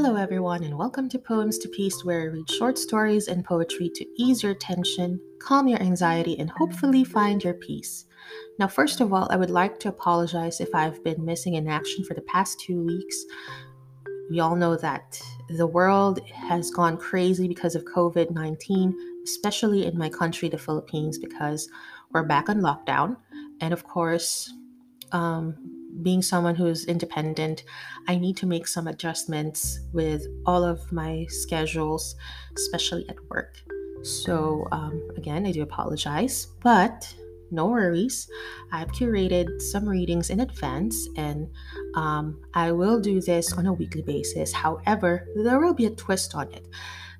Hello, everyone, and welcome to Poems to Peace, where I read short stories and poetry to ease your tension, calm your anxiety, and hopefully find your peace. Now, first of all, I would like to apologize if I've been missing in action for the past two weeks. We all know that the world has gone crazy because of COVID 19, especially in my country, the Philippines, because we're back on lockdown. And of course, um, being someone who's independent, I need to make some adjustments with all of my schedules, especially at work. So, um, again, I do apologize, but no worries. I've curated some readings in advance and um, I will do this on a weekly basis. However, there will be a twist on it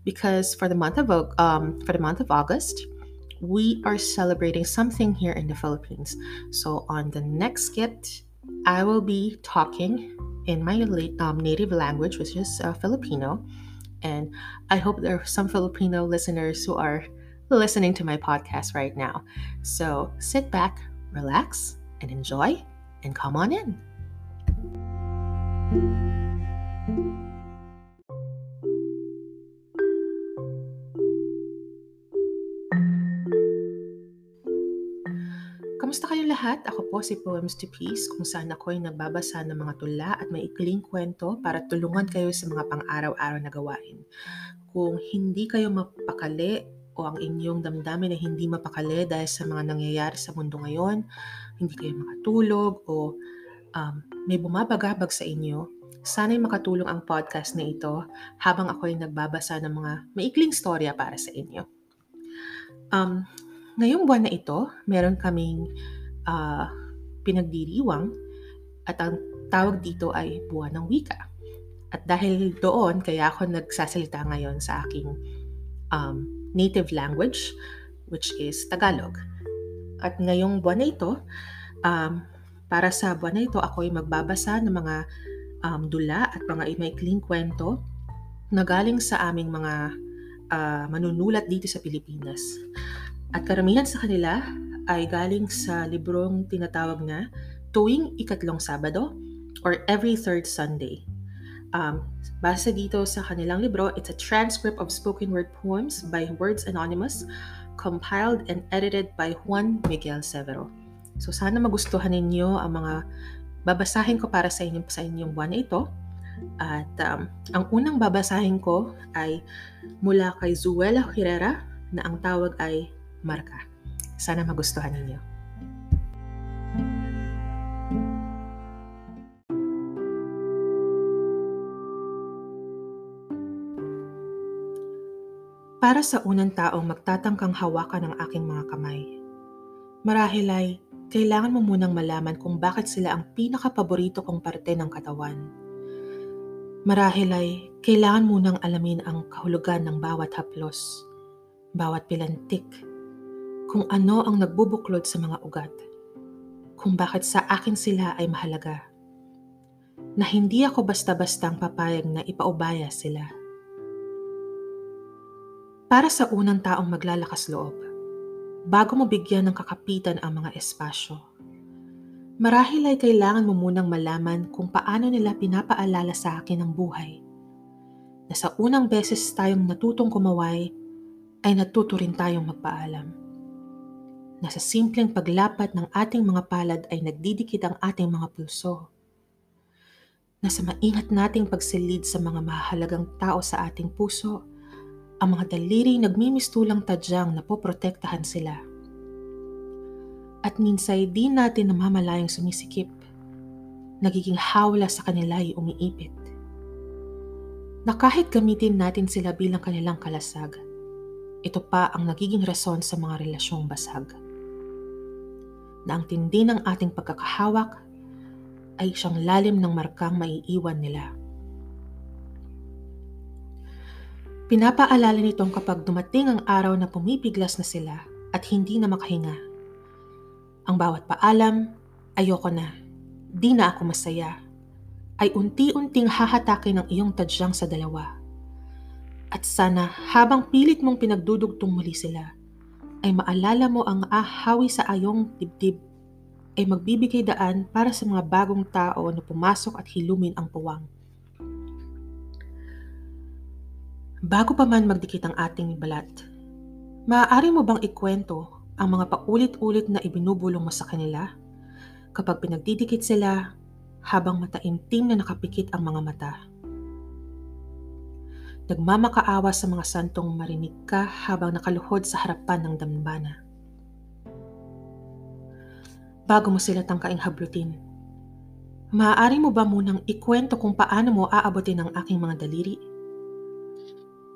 because for the month of um, for the month of August, we are celebrating something here in the Philippines. So on the next skit, I will be talking in my um, native language, which is uh, Filipino. And I hope there are some Filipino listeners who are listening to my podcast right now. So sit back, relax, and enjoy, and come on in. Lahat? Ako po si Poems to Peace kung saan ako ay nagbabasa ng mga tula at may ikling kwento para tulungan kayo sa mga pang-araw-araw na gawain. Kung hindi kayo mapakali o ang inyong damdamin ay hindi mapakali dahil sa mga nangyayari sa mundo ngayon, hindi kayo makatulog o um, may bumabagabag sa inyo, sana'y makatulong ang podcast na ito habang ako ay nagbabasa ng mga maikling storya para sa inyo. Um, Ngayong buwan na ito, meron kaming uh, pinagdiriwang at ang tawag dito ay buwan ng wika. At dahil doon, kaya ako nagsasalita ngayon sa aking um, native language, which is Tagalog. At ngayong buwan na ito, um, para sa buwan na ito, ako ay magbabasa ng mga um, dula at mga imaikling kwento na galing sa aming mga uh, manunulat dito sa Pilipinas. At karamihan sa kanila ay galing sa librong tinatawag na Tuwing Ikatlong Sabado or Every Third Sunday. Um, base dito sa kanilang libro, it's a transcript of spoken word poems by Words Anonymous, compiled and edited by Juan Miguel Severo. So sana magustuhan ninyo ang mga babasahin ko para sa inyo sa inyong buwan ito. At um, ang unang babasahin ko ay mula kay Zuela Herrera na ang tawag ay marka. Sana magustuhan ninyo. Para sa unang taong magtatangkang hawakan ng aking mga kamay, marahil ay kailangan mo munang malaman kung bakit sila ang pinakapaborito kong parte ng katawan. Marahil ay kailangan munang alamin ang kahulugan ng bawat haplos, bawat pilantik, kung ano ang nagbubuklod sa mga ugat, kung bakit sa akin sila ay mahalaga, na hindi ako basta-bastang papayag na ipaubaya sila. Para sa unang taong maglalakas loob, bago mo bigyan ng kakapitan ang mga espasyo, marahil ay kailangan mo munang malaman kung paano nila pinapaalala sa akin ang buhay. Na sa unang beses tayong natutong kumaway, ay natuto rin tayong magpaalam na sa simpleng paglapat ng ating mga palad ay nagdidikit ang ating mga pulso. Na sa maingat nating pagsilid sa mga mahalagang tao sa ating puso, ang mga daliri nagmimistulang tadyang na poprotektahan sila. At minsay di natin namamalayang sumisikip, nagiging hawla sa kanila ay umiipit. Na kahit gamitin natin sila bilang kanilang kalasag, ito pa ang nagiging rason sa mga relasyong basag na ang tindi ng ating pagkakahawak ay siyang lalim ng markang maiiwan nila. Pinapaalala nitong kapag dumating ang araw na pumipiglas na sila at hindi na makahinga. Ang bawat paalam, ayoko na, di na ako masaya, ay unti-unting hahatakin ng iyong tadyang sa dalawa. At sana habang pilit mong pinagdudugtong muli sila, ay maalala mo ang ahawi sa ayong dibdib ay magbibigay daan para sa mga bagong tao na pumasok at hilumin ang puwang. Bago pa man magdikit ang ating balat, maaari mo bang ikwento ang mga paulit-ulit na ibinubulong mo sa kanila kapag pinagdidikit sila habang mataimtim na nakapikit ang mga mata? Nagmamakaawa sa mga santong marinig ka habang nakaluhod sa harapan ng dambana. Bago mo sila tangkaing hablutin, maaari mo ba munang ikwento kung paano mo aabotin ang aking mga daliri?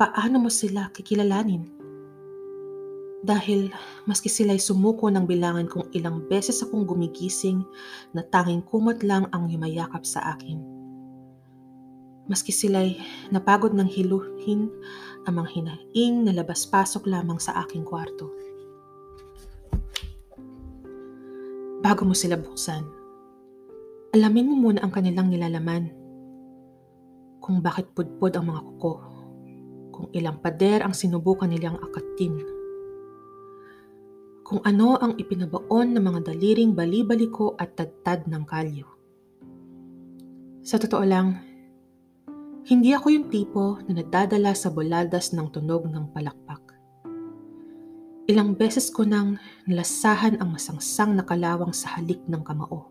Paano mo sila kikilalanin? Dahil maski sila'y sumuko ng bilangan kung ilang beses akong gumigising na tanging kumot lang ang yumayakap sa akin maski sila'y napagod ng hiluhin ang mga hinaing na labas-pasok lamang sa aking kwarto. Bago mo sila buksan, alamin mo muna ang kanilang nilalaman. Kung bakit pudpod ang mga kuko, kung ilang pader ang sinubukan nilang akatin, kung ano ang ipinabaon ng mga daliring balibaliko at tadtad ng kalyo. Sa totoo lang, hindi ako yung tipo na nadadala sa buladas ng tunog ng palakpak. Ilang beses ko nang nalasahan ang masangsang na kalawang sa halik ng kamao.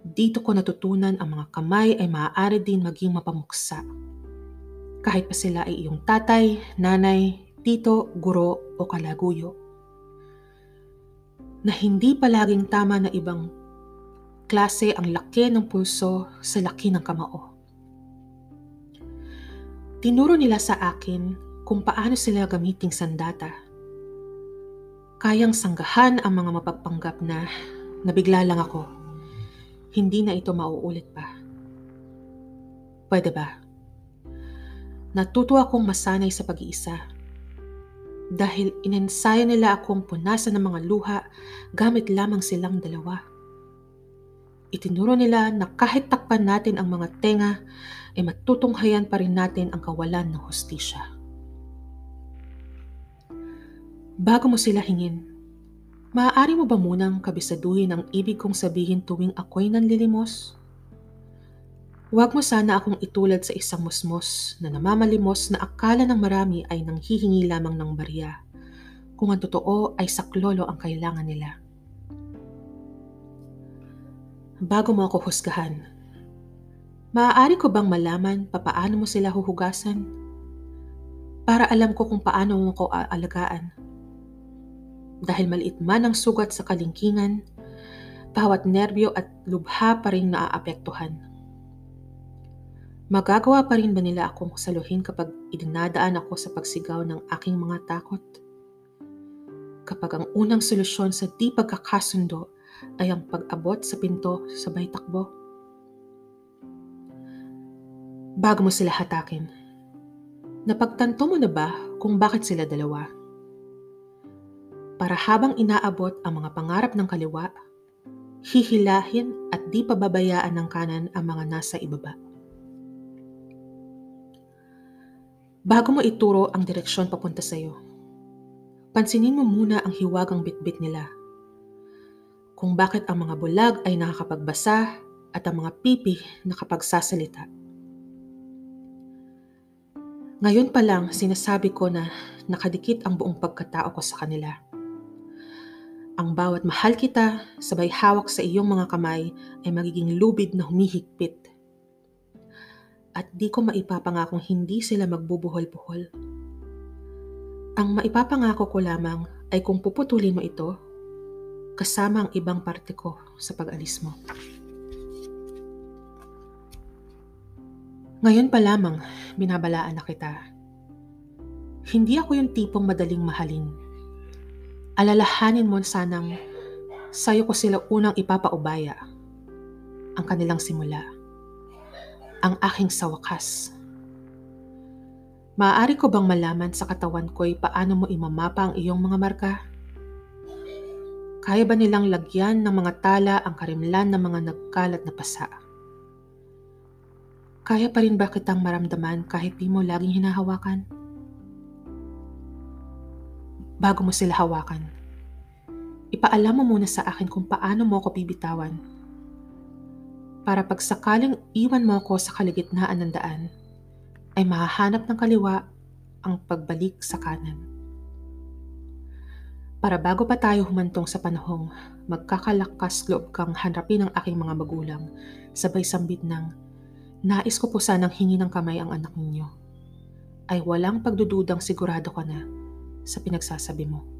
Dito ko natutunan ang mga kamay ay maaari din maging mapamuksa. Kahit pa sila ay iyong tatay, nanay, tito, guro o kalaguyo. Na hindi palaging tama na ibang klase ang laki ng pulso sa laki ng kamao. Tinuro nila sa akin kung paano sila gamiting sandata. Kayang sanggahan ang mga mapagpanggap na nabigla lang ako. Hindi na ito mauulit pa. Pwede ba? Natuto akong masanay sa pag-iisa. Dahil inensayo nila akong punasan ng mga luha gamit lamang silang dalawa. Itinuro nila na kahit takpan natin ang mga tenga, ay matutunghayan pa rin natin ang kawalan ng hustisya. Bago mo sila hingin, maaari mo ba munang kabisaduhin ang ibig kong sabihin tuwing ako'y nanlilimos? Huwag mo sana akong itulad sa isang musmos na namamalimos na akala ng marami ay nanghihingi lamang ng barya, kung ang totoo ay saklolo ang kailangan nila. Bago mo ako husgahan, maaari ko bang malaman papaano mo sila huhugasan? Para alam ko kung paano mo ko aalagaan. Dahil maliit man ang sugat sa kalingkingan, bawat nerbyo at lubha pa rin naaapektuhan. Magagawa pa rin ba nila akong saluhin kapag idinadaan ako sa pagsigaw ng aking mga takot? Kapag ang unang solusyon sa di pagkakasundo ay ang pag-abot sa pinto sabay takbo. Bago mo sila hatakin, napagtanto mo na ba kung bakit sila dalawa? Para habang inaabot ang mga pangarap ng kaliwa, hihilahin at di pababayaan ng kanan ang mga nasa ibaba. Bago mo ituro ang direksyon papunta sa iyo, pansinin mo muna ang hiwagang bitbit nila kung bakit ang mga bulag ay nakakapagbasa at ang mga pipi nakapagsasalita. Ngayon pa lang sinasabi ko na nakadikit ang buong pagkatao ko sa kanila. Ang bawat mahal kita, sabay hawak sa iyong mga kamay ay magiging lubid na humihigpit. At di ko maipapangakong hindi sila magbubuhol-buhol. Ang maipapangako ko lamang ay kung puputulin mo ito, kasama ang ibang parte ko sa pag-alis mo. Ngayon pa lamang, binabalaan na kita. Hindi ako yung tipong madaling mahalin. Alalahanin mo sanang sayo ko sila unang ipapaubaya. Ang kanilang simula. Ang aking sawakas. Maaari ko bang malaman sa katawan ko'y paano mo imamapa ang iyong mga marka? Kaya ba nilang lagyan ng mga tala ang karimlan ng mga nagkalat na pasa? Kaya pa rin ba kitang maramdaman kahit di mo laging hinahawakan? Bago mo sila hawakan, ipaalam mo muna sa akin kung paano mo ako bibitawan. Para pag sakaling iwan mo ako sa kaligitnaan ng daan, ay mahahanap ng kaliwa ang pagbalik sa kanan. Para bago pa tayo humantong sa panahong magkakalakas loob kang hanapin ang aking mga magulang, sabay sambit ng, nais ko po sanang hingi ng kamay ang anak ninyo. Ay walang pagdududang sigurado ka na sa pinagsasabi mo.